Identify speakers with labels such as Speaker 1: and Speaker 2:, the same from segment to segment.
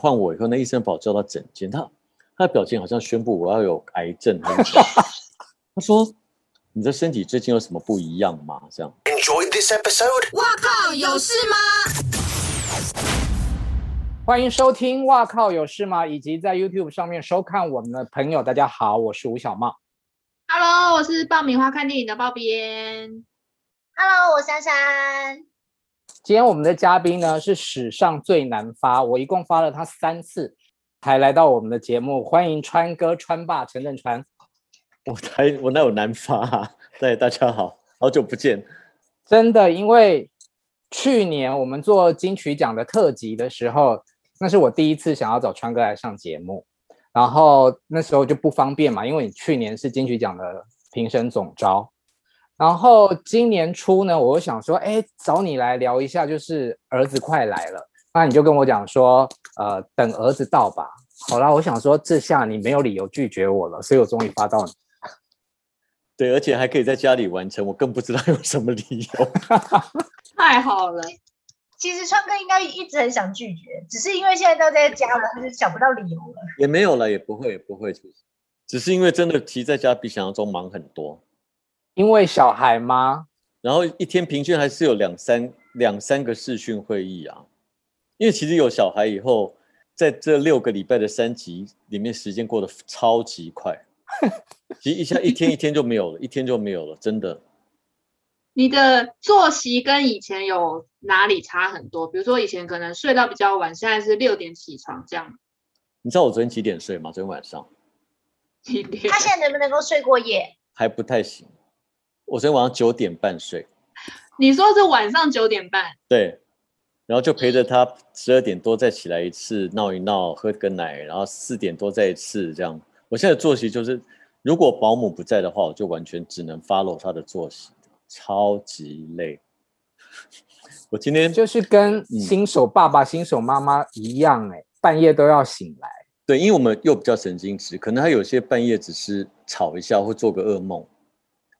Speaker 1: 换我以后，那医生把我叫到诊间，他他的表情好像宣布我要有癌症。他说：“你的身体最近有什么不一样吗？”这样。Enjoy this episode。
Speaker 2: 哇靠，有事吗？
Speaker 3: 欢迎收听《哇靠有事吗》，以及在 YouTube 上面收看我们的朋友，大家好，我是吴小茂。
Speaker 2: Hello，我是爆米花看电影的爆编。
Speaker 4: Hello，我珊珊。
Speaker 3: 今天我们的嘉宾呢是史上最难发，我一共发了他三次，才来到我们的节目。欢迎川哥川爸陈振川。
Speaker 1: 我才我哪有难发啊？对，大家好，好久不见。
Speaker 3: 真的，因为去年我们做金曲奖的特辑的时候，那是我第一次想要找川哥来上节目，然后那时候就不方便嘛，因为你去年是金曲奖的评审总召。然后今年初呢，我就想说，哎，找你来聊一下，就是儿子快来了，那你就跟我讲说，呃，等儿子到吧。好啦，我想说这下你没有理由拒绝我了，所以我终于发到你。
Speaker 1: 对，而且还可以在家里完成，我更不知道有什么理由。
Speaker 2: 太好了，
Speaker 4: 其实川哥应该一直很想拒绝，只是因为现在都在家了，他就想不到理由了。
Speaker 1: 也没有了，也不会，也不会，只是因为真的其实在家比想象中忙很多。
Speaker 3: 因为小孩吗？
Speaker 1: 然后一天平均还是有两三两三个视讯会议啊。因为其实有小孩以后，在这六个礼拜的三级里面，时间过得超级快。其实一下一天一天就没有了，一天就没有了，真的。
Speaker 2: 你的作息跟以前有哪里差很多？比如说以前可能睡到比较晚，现在是六点起床这样。
Speaker 1: 你知道我昨天几点睡吗？昨天晚上。
Speaker 2: 几点？
Speaker 4: 他现在能不能够睡过夜？
Speaker 1: 还不太行。我昨天晚上九点半睡，
Speaker 2: 你说是晚上九点半？
Speaker 1: 对，然后就陪着他十二点多再起来一次闹一闹，喝个奶，然后四点多再一次这样。我现在的作息就是，如果保姆不在的话，我就完全只能 follow 他的作息，超级累。我今天
Speaker 3: 就是跟新手爸爸、嗯、新手妈妈一样，哎，半夜都要醒来。
Speaker 1: 对，因为我们又比较神经质，可能他有些半夜只是吵一下或做个噩梦。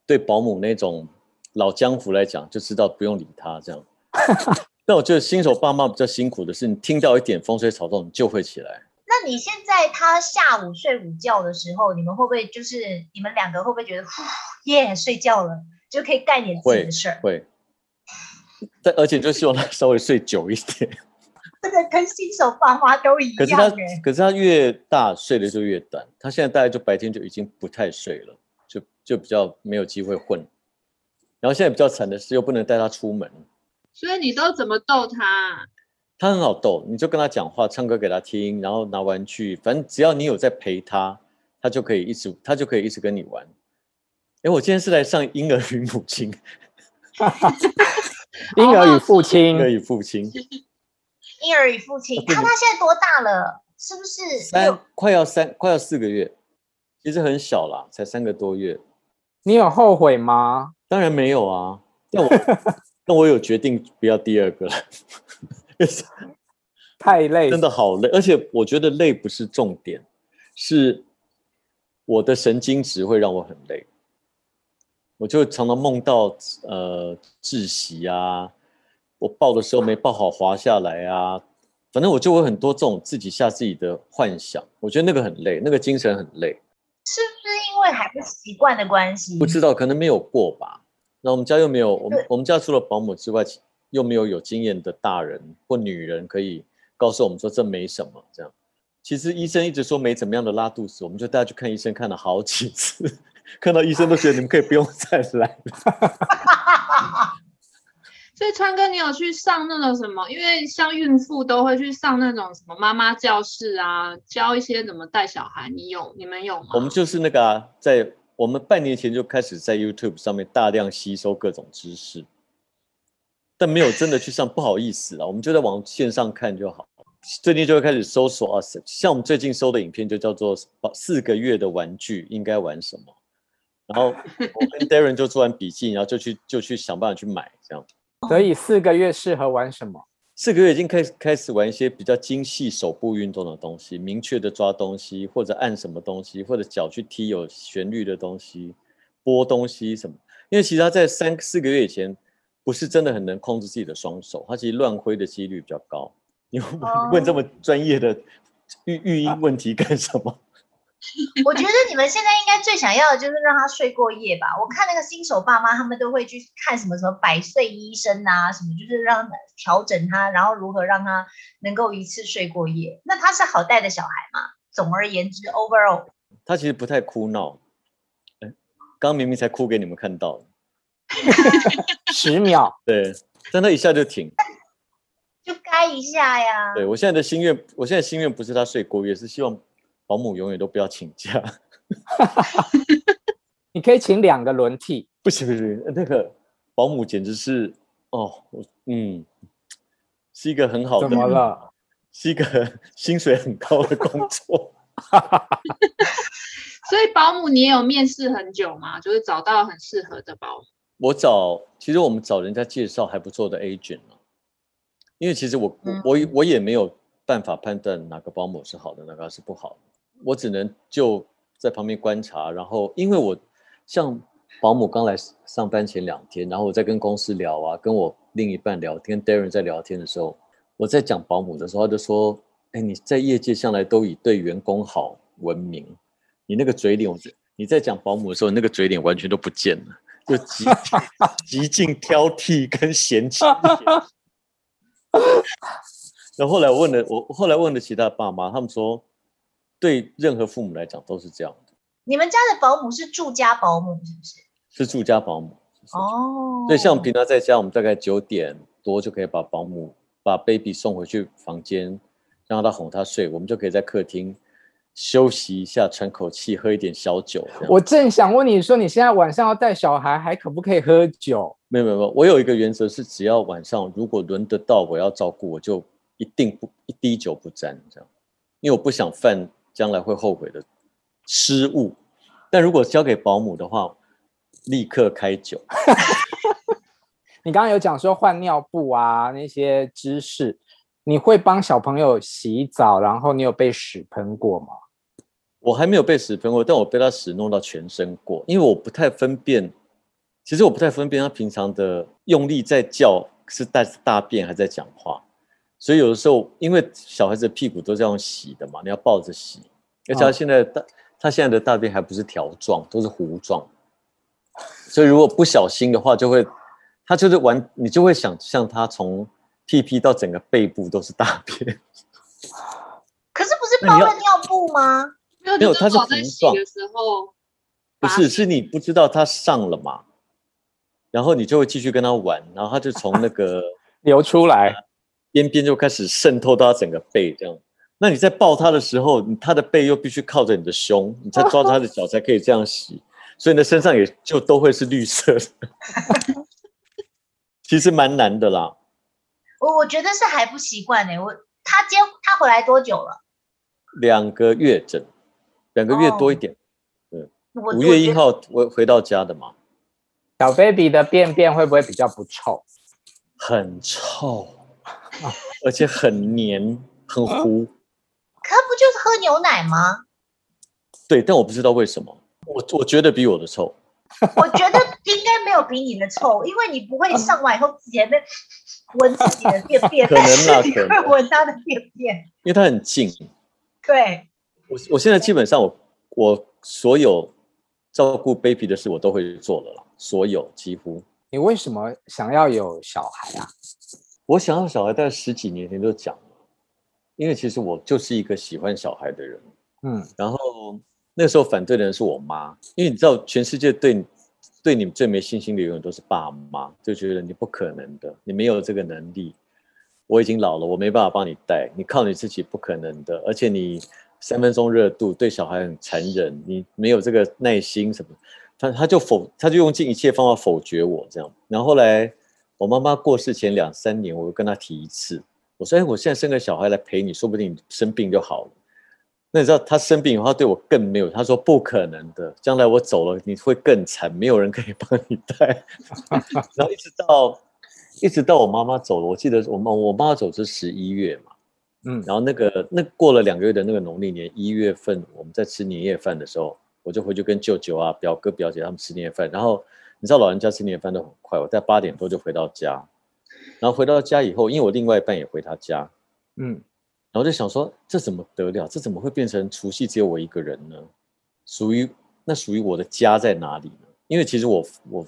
Speaker 1: 对保姆那种老江湖来讲，就知道不用理他这样。但我觉得新手爸妈比较辛苦的是，你听到一点风吹草动，你就会起来。
Speaker 4: 那你现在他下午睡午觉的时候，你们会不会就是你们两个会不会觉得呼耶睡觉了，就可以干点自己的事儿？
Speaker 1: 会。但而且就希望他稍微睡久一点。
Speaker 4: 这个跟新手爸妈都一样。
Speaker 1: 可是他，可是他越大睡的就越短。他现在大概就白天就已经不太睡了。就就比较没有机会混，然后现在比较惨的是又不能带他出门，
Speaker 2: 所以你都怎么逗他？
Speaker 1: 他很好逗，你就跟他讲话，唱歌给他听，然后拿玩具，反正只要你有在陪他，他就可以一直他就可以一直跟你玩。哎，我今天是来上婴儿与母亲，
Speaker 3: 婴儿与父亲，
Speaker 1: 婴儿与父亲，
Speaker 4: 婴儿与父亲，他他现在多大了？是不是
Speaker 1: 三快要三快要四个月？其实很小啦，才三个多月。
Speaker 3: 你有后悔吗？
Speaker 1: 当然没有啊。那我 那我有决定不要第二个了，
Speaker 3: 太累，
Speaker 1: 真的好累。而且我觉得累不是重点，是我的神经质会让我很累。我就常常梦到呃窒息啊，我抱的时候没抱好滑下来啊，反正我就会很多这种自己吓自己的幻想。我觉得那个很累，那个精神很累。
Speaker 4: 是不是因为还不习惯的关系？
Speaker 1: 不知道，可能没有过吧。那我们家又没有，我们我们家除了保姆之外，又没有有经验的大人或女人可以告诉我们说这没什么。这样，其实医生一直说没怎么样的拉肚子，我们就带他去看医生，看了好几次，看到医生都觉得你们可以不用再来了。
Speaker 2: 所以川哥，你有去上那种什么？因为像孕妇都会去上那种什么妈妈教室啊，教一些怎么带小孩。你有？你们有吗？
Speaker 1: 我们就是那个啊，在我们半年前就开始在 YouTube 上面大量吸收各种知识，但没有真的去上，不好意思啊，我们就在网线上看就好。最近就会开始搜索啊，像我们最近搜的影片就叫做“四个月的玩具应该玩什么”，然后我跟 Darren 就做完笔记，然后就去就去想办法去买这样。
Speaker 3: 所以四个月适合玩什么？
Speaker 1: 四个月已经开始开始玩一些比较精细手部运动的东西，明确的抓东西，或者按什么东西，或者脚去踢有旋律的东西，拨东西什么。因为其实他在三四个月以前不是真的很能控制自己的双手，他其实乱挥的几率比较高。你问这么专业的育育婴问题干什么？
Speaker 4: 我觉得你们现在应该最想要的就是让他睡过夜吧。我看那个新手爸妈，他们都会去看什么什么百岁医生啊，什么就是让调整他，然后如何让他能够一次睡过夜。那他是好带的小孩吗？总而言之，overall，
Speaker 1: 他其实不太哭闹。哎，刚明明才哭给你们看到了，
Speaker 3: 十秒，
Speaker 1: 对，但他一下就停，
Speaker 4: 就该一下呀。
Speaker 1: 对，我现在的心愿，我现在心愿不是他睡过夜，是希望。保姆永远都不要请假，
Speaker 3: 你可以请两个轮替。
Speaker 1: 不行不行，那个保姆简直是哦，嗯，是一个很好的，
Speaker 3: 怎么了？
Speaker 1: 是一个薪水很高的工作。
Speaker 2: 所以保姆你也有面试很久吗？就是找到很适合的保姆。
Speaker 1: 我找，其实我们找人家介绍还不错的 agent 因为其实我、嗯、我我也没有办法判断哪个保姆是好的，哪个是不好的。我只能就在旁边观察，然后因为我像保姆刚来上班前两天，然后我在跟公司聊啊，跟我另一半聊天，Darren 在聊天的时候，我在讲保姆的时候，他就说：“哎，你在业界向来都以对员工好闻名，你那个嘴脸，我觉你在讲保姆的时候，那个嘴脸完全都不见了，就极 极尽挑剔跟嫌弃。”然后后来我问了我后来问了其他爸妈，他们说。对任何父母来讲都是这样的。
Speaker 4: 你们家的保姆是住家保姆是不是？
Speaker 1: 是住家保姆。
Speaker 4: 哦。
Speaker 1: 所以像平常在家，我们大概九点多就可以把保姆把 baby 送回去房间，让他哄他睡，我们就可以在客厅休息一下，喘口气，喝一点小酒。
Speaker 3: 我正想问你说，你现在晚上要带小孩，还可不可以喝酒？
Speaker 1: 没有没有没有，我有一个原则是，只要晚上如果轮得到我要照顾，我就一定不一滴酒不沾，这样，因为我不想犯。将来会后悔的失误，但如果交给保姆的话，立刻开酒。
Speaker 3: 你刚刚有讲说换尿布啊那些知识，你会帮小朋友洗澡，然后你有被屎喷过吗？
Speaker 1: 我还没有被屎喷过，但我被他屎弄到全身过，因为我不太分辨，其实我不太分辨他平常的用力在叫是带着大便还在讲话。所以有的时候，因为小孩子的屁股都这样洗的嘛，你要抱着洗。而且他现在大，他现在的大便还不是条状，都是糊状。所以如果不小心的话，就会，他就是玩，你就会想象他从屁屁到整个背部都是大便。
Speaker 4: 可是不是包了尿布吗？
Speaker 1: 没有，他是糊状
Speaker 2: 的时候。
Speaker 1: 不是，是你不知道他上了嘛，然后你就会继续跟他玩，然后他就从那个
Speaker 3: 流出来。
Speaker 1: 边边就开始渗透到他整个背，这样。那你在抱他的时候，他的背又必须靠着你的胸，你才抓着他的脚才可以这样洗，所以呢，身上也就都会是绿色的。其实蛮难的啦。
Speaker 4: 我我觉得是还不习惯呢。我他接他回来多久了？
Speaker 1: 两个月整，两个月多一点。嗯，五月一号我回到家的嘛。
Speaker 3: 小 baby 的便便会不会比较不臭？
Speaker 1: 很臭。而且很黏，很糊。
Speaker 4: 可不就是喝牛奶吗？
Speaker 1: 对，但我不知道为什么，我我觉得比我的臭。
Speaker 4: 我觉得应该没有比你的臭，因为你不会上完以后直接在闻自己的便便，
Speaker 1: 可能啊，
Speaker 4: 可能闻他的便便，
Speaker 1: 因为它很近。
Speaker 4: 对，
Speaker 1: 我我现在基本上我我所有照顾 baby 的事我都会做了啦，所有几乎。
Speaker 3: 你为什么想要有小孩啊？
Speaker 1: 我想要小孩，在十几年前就讲了，因为其实我就是一个喜欢小孩的人，
Speaker 3: 嗯，
Speaker 1: 然后那个时候反对的人是我妈，因为你知道，全世界对对你们最没信心的永远都是爸妈，就觉得你不可能的，你没有这个能力，我已经老了，我没办法帮你带，你靠你自己不可能的，而且你三分钟热度，对小孩很残忍，你没有这个耐心什么，他他就否，他就用尽一切方法否决我这样，然后后来。我妈妈过世前两三年，我就跟她提一次，我说：“哎，我现在生个小孩来陪你，说不定你生病就好了。”那你知道她生病以后，她对我更没有。她说：“不可能的，将来我走了，你会更惨，没有人可以帮你带。”然后一直到一直到我妈妈走了，我记得我妈我妈走是十一月嘛，
Speaker 3: 嗯，
Speaker 1: 然后那个那过了两个月的那个农历年一月份，我们在吃年夜饭的时候，我就回去跟舅舅啊、表哥表姐他们吃年夜饭，然后。你知道老人家吃年夜饭都很快，我在八点多就回到家，然后回到家以后，因为我另外一半也回他家，
Speaker 3: 嗯，
Speaker 1: 然后就想说，这怎么得了？这怎么会变成除夕只有我一个人呢？属于那属于我的家在哪里呢？因为其实我我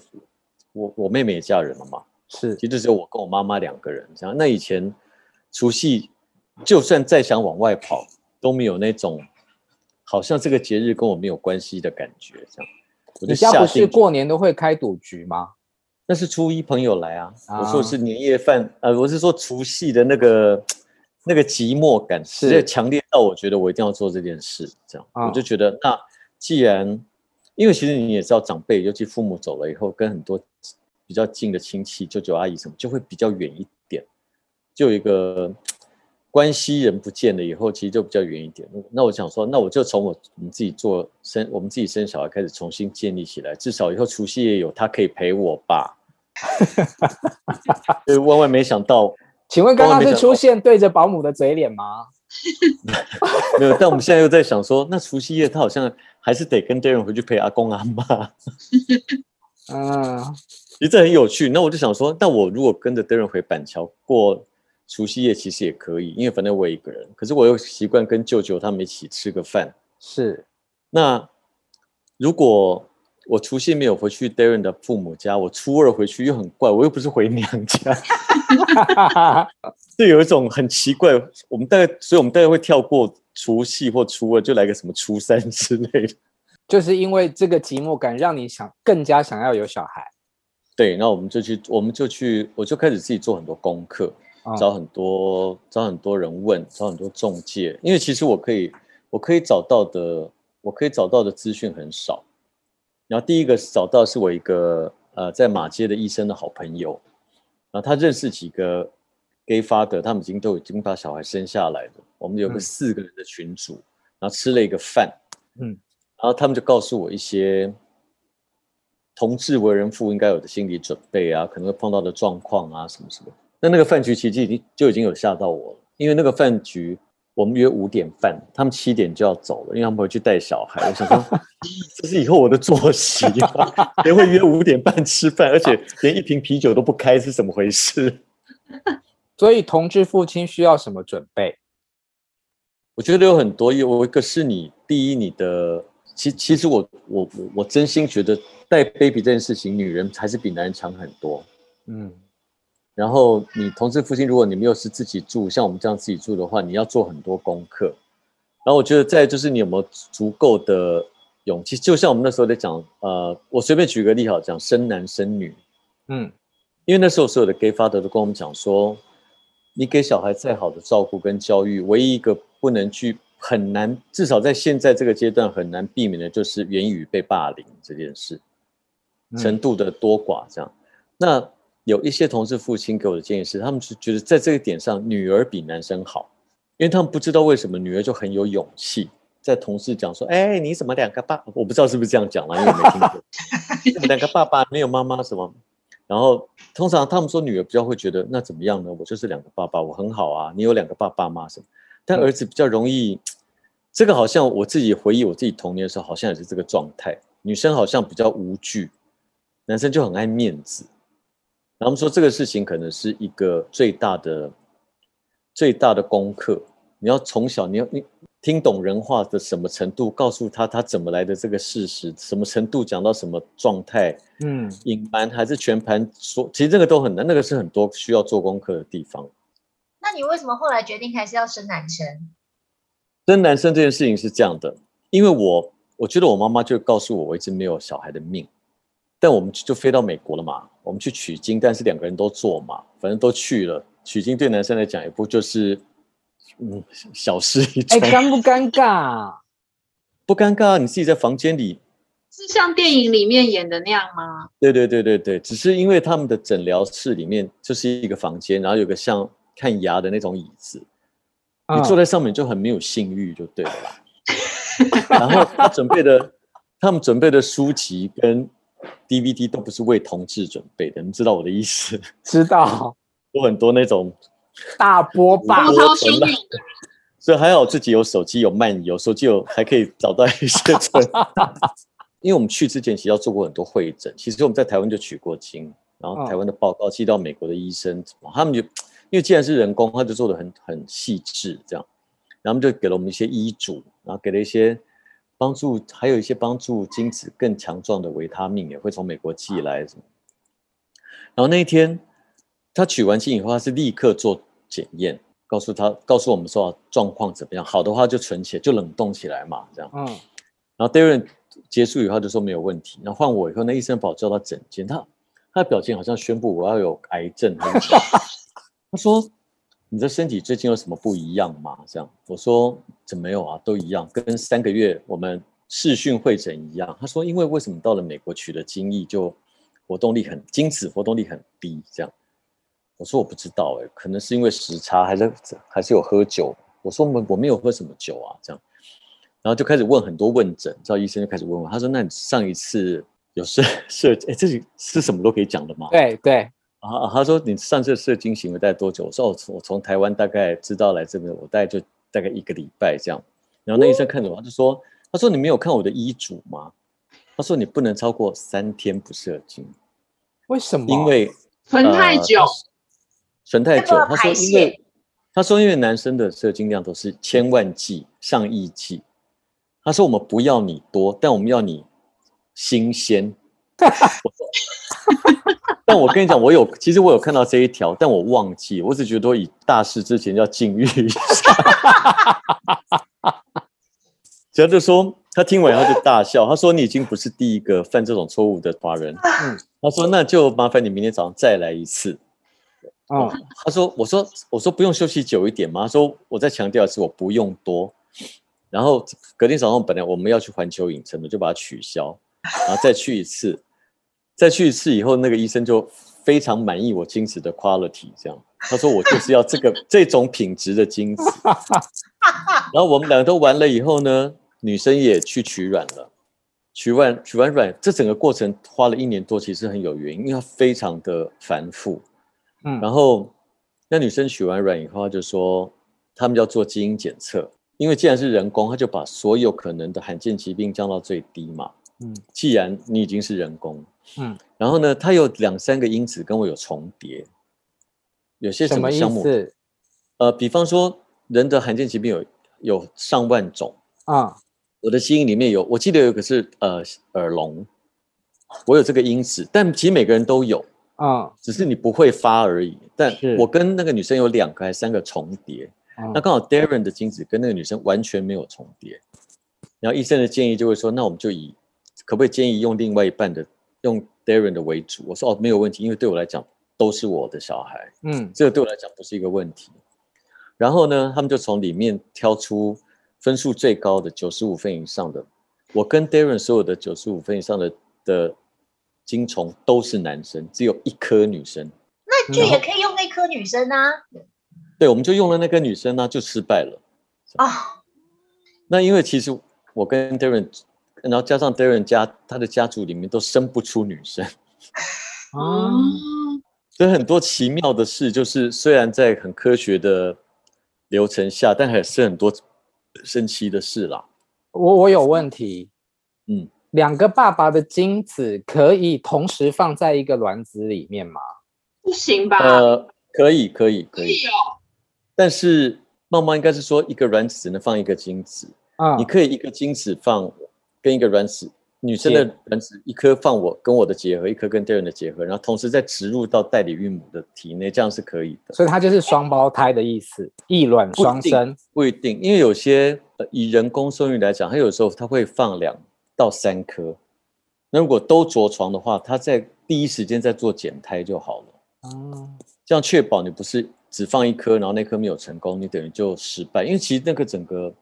Speaker 1: 我我妹妹也嫁人了嘛，
Speaker 3: 是，
Speaker 1: 其实只有我跟我妈妈两个人这样。那以前除夕就算再想往外跑，都没有那种好像这个节日跟我没有关系的感觉，这样。
Speaker 3: 你家不是过年都会开赌局吗？
Speaker 1: 那是初一朋友来啊，啊我说是年夜饭，呃，我是说除夕的那个那个寂寞感，实在强烈到我觉得我一定要做这件事，这样，啊、我就觉得那既然，因为其实你也知道，长辈尤其父母走了以后，跟很多比较近的亲戚、舅舅阿姨什么，就会比较远一点，就有一个。关系人不见了以后，其实就比较远一点。那我想说，那我就从我我们自己做生，我们自己生小孩开始重新建立起来。至少以后除夕夜有他可以陪我吧。对，万万没想到，
Speaker 3: 请问刚刚是出现对着保姆的嘴脸吗？
Speaker 1: 没有，但我们现在又在想说，那除夕夜他好像还是得跟 Darren 回去陪阿公阿妈。
Speaker 3: 嗯，
Speaker 1: 其实这很有趣。那我就想说，那我如果跟着 Darren 回板桥过。除夕夜其实也可以，因为反正我一个人，可是我又习惯跟舅舅他们一起吃个饭。
Speaker 3: 是，
Speaker 1: 那如果我除夕没有回去 Darren 的父母家，我初二回去又很怪，我又不是回娘家，就有一种很奇怪。我们大概，所以我们大概会跳过除夕或初二，就来个什么初三之类的。
Speaker 3: 就是因为这个寂寞感，让你想更加想要有小孩。
Speaker 1: 对，那我们就去，我们就去，我就开始自己做很多功课。找很多找很多人问，找很多中介，因为其实我可以我可以找到的我可以找到的资讯很少。然后第一个找到是我一个呃在马街的医生的好朋友，然后他认识几个 gay father，他们已经都已经把小孩生下来了。我们有个四个人的群组，嗯、然后吃了一个饭，嗯，然后他们就告诉我一些同志为人父应该有的心理准备啊，可能会碰到的状况啊，什么什么。那那个饭局其实已经就已经有吓到我了，因为那个饭局我们约五点半，他们七点就要走了，因为他们回去带小孩。我想说，这是以后我的作息吗？谁会约五点半吃饭，而且连一瓶啤酒都不开，是怎么回事？
Speaker 3: 所以同志父亲需要什么准备？
Speaker 1: 我觉得有很多，有一个是你第一，你的其其实我我我真心觉得带 baby 这件事情，女人还是比男人强很多。嗯。然后你同志父亲，如果你们又是自己住，像我们这样自己住的话，你要做很多功课。然后我觉得再就是你有没有足够的勇气，就像我们那时候在讲，呃，我随便举个例好，讲生男生女，嗯，因为那时候所有的 gay father 都跟我们讲说，你给小孩再好的照顾跟教育，唯一一个不能去很难，至少在现在这个阶段很难避免的就是言语被霸凌这件事，程度的多寡这样，嗯、那。有一些同事父亲给我的建议是，他们是觉得在这个点上，女儿比男生好，因为他们不知道为什么女儿就很有勇气，在同事讲说：“哎，你怎么两个爸？我不知道是不是这样讲了，因为我没听过。你怎么两个爸爸没有妈妈什么？然后通常他们说女儿比较会觉得那怎么样呢？我就是两个爸爸，我很好啊。你有两个爸爸妈妈什么？但儿子比较容易，这个好像我自己回忆我自己童年的时候，好像也是这个状态。女生好像比较无惧，男生就很爱面子。”然后我们说这个事情可能是一个最大的、最大的功课。你要从小，你要你听懂人话的什么程度，告诉他他怎么来的这个事实，什么程度讲到什么状态，嗯，隐瞒还是全盘说，其实这个都很难，那个是很多需要做功课的地方。
Speaker 4: 那你为什么后来决定还是要生男生？
Speaker 1: 生男生这件事情是这样的，因为我我觉得我妈妈就告诉我，我一直没有小孩的命。但我们就飞到美国了嘛，我们去取经，但是两个人都做嘛，反正都去了。取经对男生来讲也不就是，嗯，小事一桩。
Speaker 3: 哎，尴不尴尬？
Speaker 1: 不尴尬，你自己在房间里，
Speaker 2: 是像电影里面演的那样吗？
Speaker 1: 对对对对对，只是因为他们的诊疗室里面就是一个房间，然后有个像看牙的那种椅子，你坐在上面就很没有性欲，就对了啦。然后他准备的，他们准备的书籍跟。DVD 都不是为同志准备的，你知道我的意思？
Speaker 3: 知道，
Speaker 1: 有很多那种
Speaker 3: 大波霸，
Speaker 1: 所以还好自己有手机有漫游，手机有还可以找到一些存。因为我们去之前其实要做过很多会诊，其实我们在台湾就取过经，然后台湾的报告寄到美国的医生，他们就因为既然是人工，他就做的很很细致，这样，然后就给了我们一些医嘱，然后给了一些帮助，还有一些帮助精子更强壮的维他命也会从美国寄来什么。然后那一天他取完精以后，他是立刻做检验，告诉他告诉我们说状况怎么样，好的话就存起来，就冷冻起来嘛，这样。嗯。然后 Darren 结束以后就说没有问题，然后换我以后，那医生把我叫到诊间，他他的表情好像宣布我要有癌症。他说：“你的身体最近有什么不一样吗？”这样我说：“怎么没有啊？都一样，跟三个月我们视讯会诊一样。”他说：“因为为什么到了美国取了精液就活动力很精子活动力很低？”这样我说：“我不知道，哎，可能是因为时差，还是还是有喝酒。”我说：“我我没有喝什么酒啊。”这样，然后就开始问很多问诊，赵医生就开始问我，他说：“那你上一次有射射？哎，这是是什么都可以讲的吗？”
Speaker 3: 对对。
Speaker 1: 啊，他说你上次射精行为大概多久？我说我从我从台湾大概知道来这边，我大概就大概一个礼拜这样。然后那医生看着我，他就说，他说你没有看我的医嘱吗？他说你不能超过三天不射精。
Speaker 3: 为什么？
Speaker 1: 因为
Speaker 2: 存太久，
Speaker 1: 存太久。他说因为他说因为男生的射精量都是千万计、上亿计。他说我们不要你多，但我们要你新鲜。我说。但我跟你讲，我有其实我有看到这一条，但我忘记，我只觉得说以大事之前要禁欲一下。然后就说他听完以后就大笑，他说你已经不是第一个犯这种错误的华人。嗯，他说那就麻烦你明天早上再来一次。哦，他说我说我说不用休息久一点吗？他说我再强调一次，我不用多。然后隔天早上本来我们要去环球影城的，就把它取消，然后再去一次。再去一次以后，那个医生就非常满意我精子的 quality，这样他说我就是要这个 这种品质的精子。然后我们两个都完了以后呢，女生也去取卵了，取完取完卵，这整个过程花了一年多，其实很有原因，因为它非常的繁复。嗯，然后那女生取完卵以后，她就说他们要做基因检测，因为既然是人工，他就把所有可能的罕见疾病降到最低嘛。嗯，既然你已经是人工。嗯，然后呢，它有两三个因子跟我有重叠，有些什么项目？呃，比方说人的罕见疾病有有上万种啊，我的基因里面有，我记得有个是呃耳聋，我有这个因子，但其实每个人都有啊，只是你不会发而已。但我跟那个女生有两个还是三个重叠，那刚好 Darren 的精子跟那个女生完全没有重叠，然后医生的建议就会说，那我们就以可不可以建议用另外一半的？用 Darren 的为主，我说哦，没有问题，因为对我来讲都是我的小孩，嗯，这个对我来讲不是一个问题。然后呢，他们就从里面挑出分数最高的九十五分以上的，我跟 Darren 所有的九十五分以上的的精虫都是男生，只有一颗女生。
Speaker 4: 那就也可以用那颗女生啊？
Speaker 1: 对，我们就用了那个女生呢，就失败了啊。哦、那因为其实我跟 Darren。然后加上 Darren 家，他的家族里面都生不出女生，哦，所以很多奇妙的事，就是虽然在很科学的流程下，但还是很多神奇的事啦。
Speaker 3: 我我有问题，嗯，两个爸爸的精子可以同时放在一个卵子里面吗？
Speaker 2: 不行吧？
Speaker 1: 呃，可以，可以，可以，可以哦。但是茂茂应该是说，一个卵子只能放一个精子啊，你可以一个精子放。跟一个卵子，女生的卵子一颗放我跟我的结合，一颗跟 Darren 的结合，然后同时再植入到代理孕母的体内，这样是可以的。
Speaker 3: 所以它就是双胞胎的意思，异卵双生。
Speaker 1: 不一定，因为有些以人工受孕来讲，它有时候它会放两到三颗。那如果都着床的话，它在第一时间再做减胎就好了。哦，这样确保你不是只放一颗，然后那颗没有成功，你等于就失败。因为其实那个整个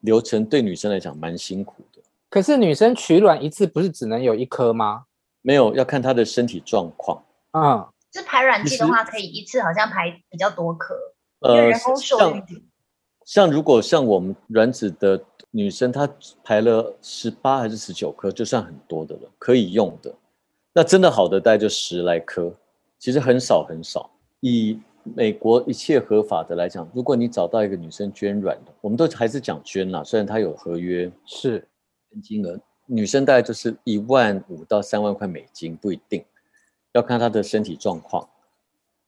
Speaker 1: 流程对女生来讲蛮辛苦的。
Speaker 3: 可是女生取卵一次不是只能有一颗吗？
Speaker 1: 没有，要看她的身体状况。
Speaker 3: 嗯，
Speaker 4: 是排卵期的话，可以一次好像排比较多颗。呃，
Speaker 1: 像像如果像我们卵子的女生，她排了十八还是十九颗，就算很多的了，可以用的。那真的好的大概就十来颗，其实很少很少。以美国一切合法的来讲，如果你找到一个女生捐卵的，我们都还是讲捐啦，虽然她有合约
Speaker 3: 是。
Speaker 1: 金额，女生大概就是一万五到三万块美金，不一定，要看她的身体状况。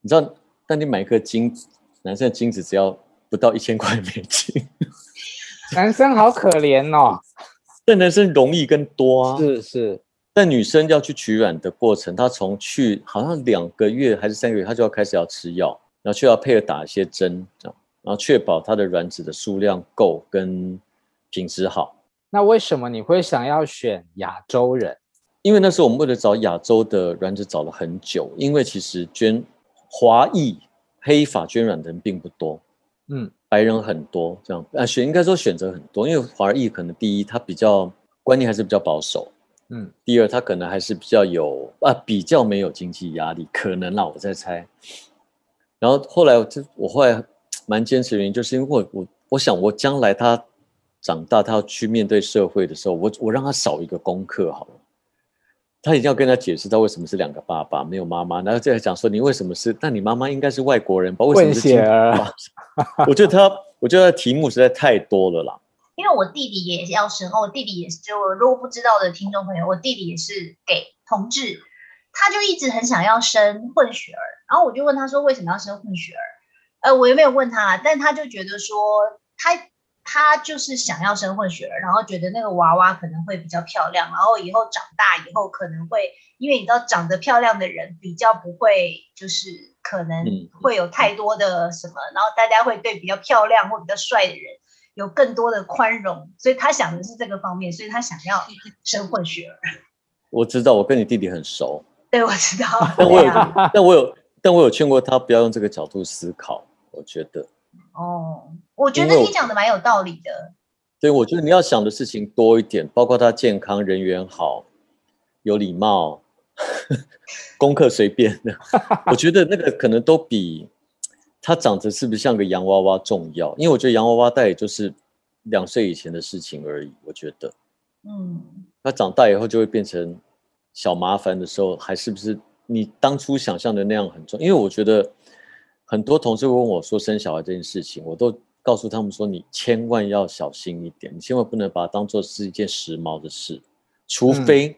Speaker 1: 你知道，但你买一颗精子，男生的精子只要不到一千块美金。
Speaker 3: 男生好可怜哦。
Speaker 1: 但男生容易跟多啊。
Speaker 3: 是是。
Speaker 1: 但女生要去取卵的过程，她从去好像两个月还是三个月，她就要开始要吃药，然后就要配合打一些针，这样，然后确保她的卵子的数量够跟品质好。
Speaker 3: 那为什么你会想要选亚洲人？
Speaker 1: 因为那时候我们为了找亚洲的卵子找了很久，因为其实捐华裔黑发捐卵的人并不多，嗯，白人很多，这样啊选应该说选择很多，因为华裔可能第一他比较观念还是比较保守。嗯，第二，他可能还是比较有啊，比较没有经济压力，可能啦，我在猜。然后后来，我就我后来 蛮坚持的原因，就是因为我我我想，我将来他长大，他要去面对社会的时候，我我让他少一个功课好了。他一定要跟他解释他为什么是两个爸爸，没有妈妈，然后再讲说你为什么是？但你妈妈应该是外国人吧？为什么是金儿？我觉得他，我觉得他题目实在太多了啦。
Speaker 4: 因为我弟弟也要生，我弟弟也是，就如果不知道的听众朋友，我弟弟也是给同志，他就一直很想要生混血儿，然后我就问他说为什么要生混血儿？呃，我也没有问他，但他就觉得说他他就是想要生混血儿，然后觉得那个娃娃可能会比较漂亮，然后以后长大以后可能会，因为你知道长得漂亮的人比较不会就是可能会有太多的什么，然后大家会对比较漂亮或比较帅的人。有更多的宽容，所以他想的是这个方面，所以他想要生混血儿。
Speaker 1: 我知道，我跟你弟弟很熟。
Speaker 4: 对，我知道。
Speaker 1: 但 我有，但我有，但我有劝过他不要用这个角度思考。我觉得。哦，
Speaker 4: 我觉得你讲的蛮有道理的。
Speaker 1: 对，我觉得你要想的事情多一点，包括他健康、人缘好、有礼貌、功课随便的。我觉得那个可能都比。他长得是不是像个洋娃娃重要？因为我觉得洋娃娃戴也就是两岁以前的事情而已。我觉得，嗯，他长大以后就会变成小麻烦的时候，还是不是你当初想象的那样很重要？因为我觉得很多同事会问我说生小孩这件事情，我都告诉他们说，你千万要小心一点，你千万不能把它当做是一件时髦的事，除非，嗯、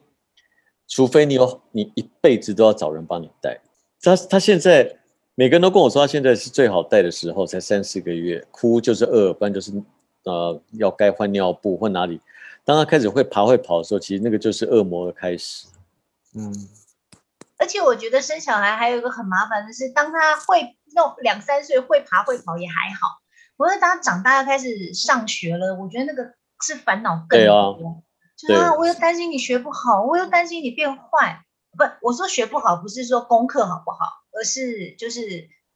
Speaker 1: 除非你有你一辈子都要找人帮你带。他他现在。每个人都跟我说，他现在是最好带的时候，才三四个月，哭就是饿，不然就是呃要该换尿布或哪里。当他开始会爬会跑的时候，其实那个就是恶魔的开始。
Speaker 4: 嗯，而且我觉得生小孩还有一个很麻烦的是，当他会弄两三岁会爬会跑也还好，不是当他长大要开始上学了，我觉得那个是烦恼更多。对啊，就啊，我又担心你学不好，我又担心你变坏。不，我说学不好不是说功课好不好。而是就是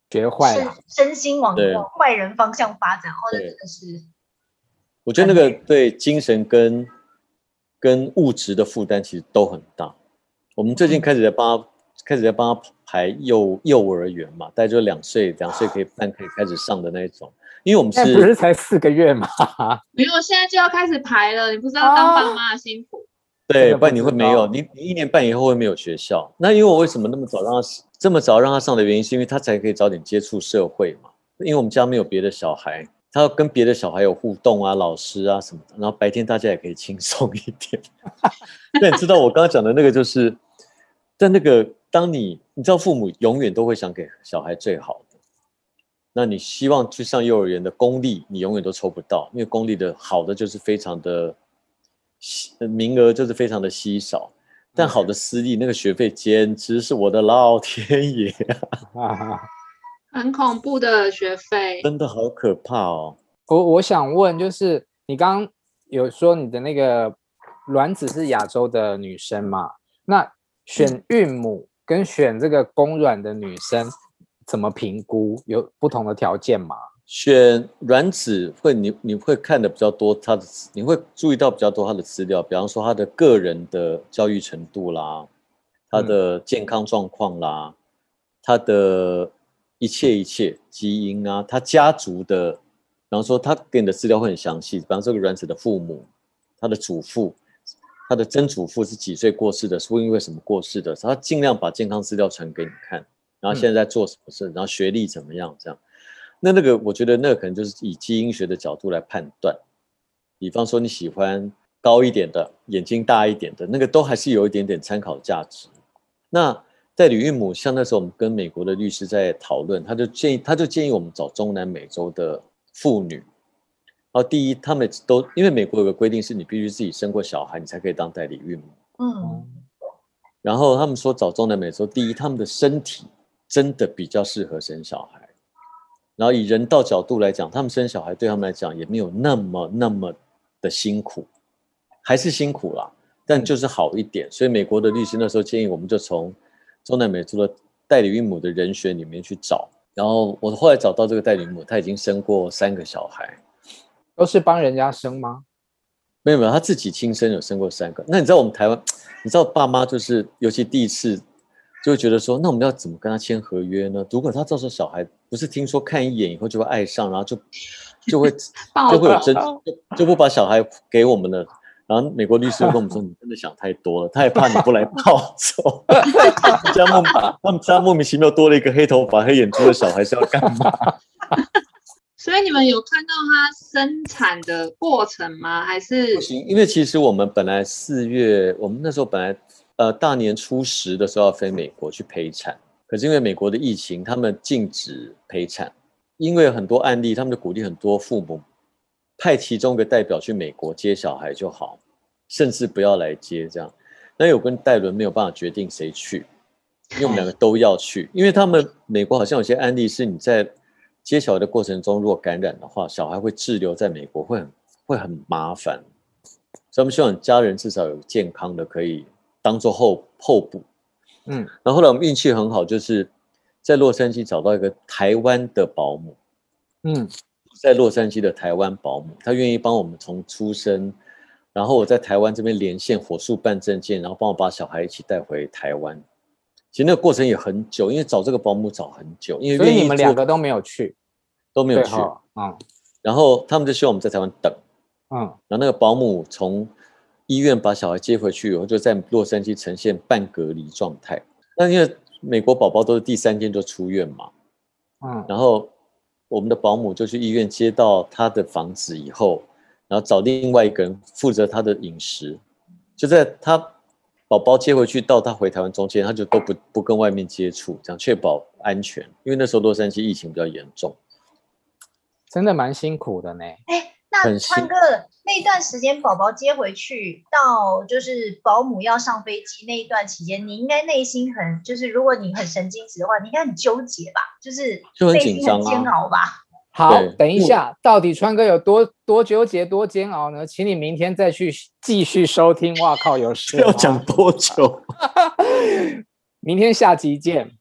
Speaker 3: 学坏了，
Speaker 4: 身心往坏人方向发展，或者真的是，
Speaker 1: 我觉得那个对精神跟跟物质的负担其实都很大。我们最近开始在帮他、嗯、开始在帮他排幼幼儿园嘛，大概就两岁两岁可以半可以开始上的那一种，因为我们是
Speaker 3: 不是才四个月嘛？
Speaker 2: 没有，现在就要开始排了，你不知道当爸妈的辛苦。
Speaker 1: 对，不然你会没有你，你一年半以后会没有学校。那因为我为什么那么早让他这么早让他上的原因，是因为他才可以早点接触社会嘛。因为我们家没有别的小孩，他要跟别的小孩有互动啊，老师啊什么的。然后白天大家也可以轻松一点。那你知道我刚刚讲的那个就是，但那个当你你知道父母永远都会想给小孩最好的，那你希望去上幼儿园的公立，你永远都抽不到，因为公立的好的就是非常的。名额就是非常的稀少，但好的私立那个学费简直是我的老天爷啊！
Speaker 2: 很恐怖的学费，
Speaker 1: 真的好可怕哦。
Speaker 3: 我我想问，就是你刚刚有说你的那个卵子是亚洲的女生嘛？那选孕母跟选这个公卵的女生怎么评估？有不同的条件吗？
Speaker 1: 选卵子会你你会看的比较多，他的你会注意到比较多他的资料，比方说他的个人的教育程度啦，他的健康状况啦，他的一切一切基因啊，他家族的，比方说他给你的资料会很详细，比方说这个卵子的父母，他的祖父，他的曾祖父是几岁过世的，是因为什么过世的，他尽量把健康资料传给你看，然后现在在做什么事，然后学历怎么样这样。那那个，我觉得那个可能就是以基因学的角度来判断，比方说你喜欢高一点的，眼睛大一点的，那个都还是有一点点参考价值。那代理孕母，像那时候我们跟美国的律师在讨论，他就建议，他就建议我们找中南美洲的妇女。然后第一，他们都因为美国有个规定，是你必须自己生过小孩，你才可以当代理孕母。
Speaker 4: 嗯。
Speaker 1: 然后他们说找中南美洲，第一，他们的身体真的比较适合生小孩。然后以人道角度来讲，他们生小孩对他们来讲也没有那么那么的辛苦，还是辛苦啦，但就是好一点。所以美国的律师那时候建议，我们就从中南美洲的代理孕母的人选里面去找，然后我后来找到这个代理孕母，她已经生过三个小孩，
Speaker 3: 都是帮人家生吗？
Speaker 1: 没有没有，她自己亲生有生过三个。那你知道我们台湾，你知道爸妈就是尤其第一次就会觉得说，那我们要怎么跟他签合约呢？如果他到时候小孩不是听说看一眼以后就会爱上，然后就 就会就会有争，就就不把小孩给我们了。然后美国律师跟我们说：“ 你真的想太多了，他也怕你不来抱走。”家莫他们家莫名其妙多了一个黑头发、黑眼珠的小孩是要干嘛？
Speaker 2: 所以你们有看到他生产的过程吗？还是不
Speaker 1: 行？因为其实我们本来四月，我们那时候本来呃大年初十的时候要飞美国去陪产，可是因为美国的疫情，他们禁止陪产，因为很多案例，他们就鼓励很多父母。派其中一个代表去美国接小孩就好，甚至不要来接这样。那有跟戴伦没有办法决定谁去，因为我们两个都要去。因为他们美国好像有些案例是你在接小孩的过程中，如果感染的话，小孩会滞留在美国，会很会很麻烦。所以我们希望家人至少有健康的可以当做后后补。嗯，然后后来我们运气很好，就是在洛杉矶找到一个台湾的保姆。嗯。在洛杉矶的台湾保姆，他愿意帮我们从出生，然后我在台湾这边连线火速办证件，然后帮我把小孩一起带回台湾。其实那个过程也很久，因为找这个保姆找很久，因为
Speaker 3: 所以你们两个都没有去，
Speaker 1: 都没有去，
Speaker 3: 嗯。
Speaker 1: 然后他们就希望我们在台湾等，
Speaker 3: 嗯。
Speaker 1: 然后那个保姆从医院把小孩接回去以后，就在洛杉矶呈现半隔离状态。那因为美国宝宝都是第三天就出院嘛，
Speaker 3: 嗯。
Speaker 1: 然后。我们的保姆就去医院接到他的房子以后，然后找另外一个人负责他的饮食，就在他宝宝接回去到他回台湾中间，他就都不不跟外面接触，这样确保安全。因为那时候洛杉矶疫情比较严重，
Speaker 3: 真的蛮辛苦的呢。
Speaker 4: 哎，那川哥那段时间宝宝接回去到就是保姆要上飞机那一段期间，你应该内心很就是如果你很神经质的话，你应该很纠结吧？就是
Speaker 1: 就很紧张、啊、
Speaker 4: 煎熬吧。
Speaker 3: 好，等一下，到底川哥有多多纠结、多煎熬呢？请你明天再去继续收听。哇靠，有事？
Speaker 1: 要讲多久？
Speaker 3: 明天下集见。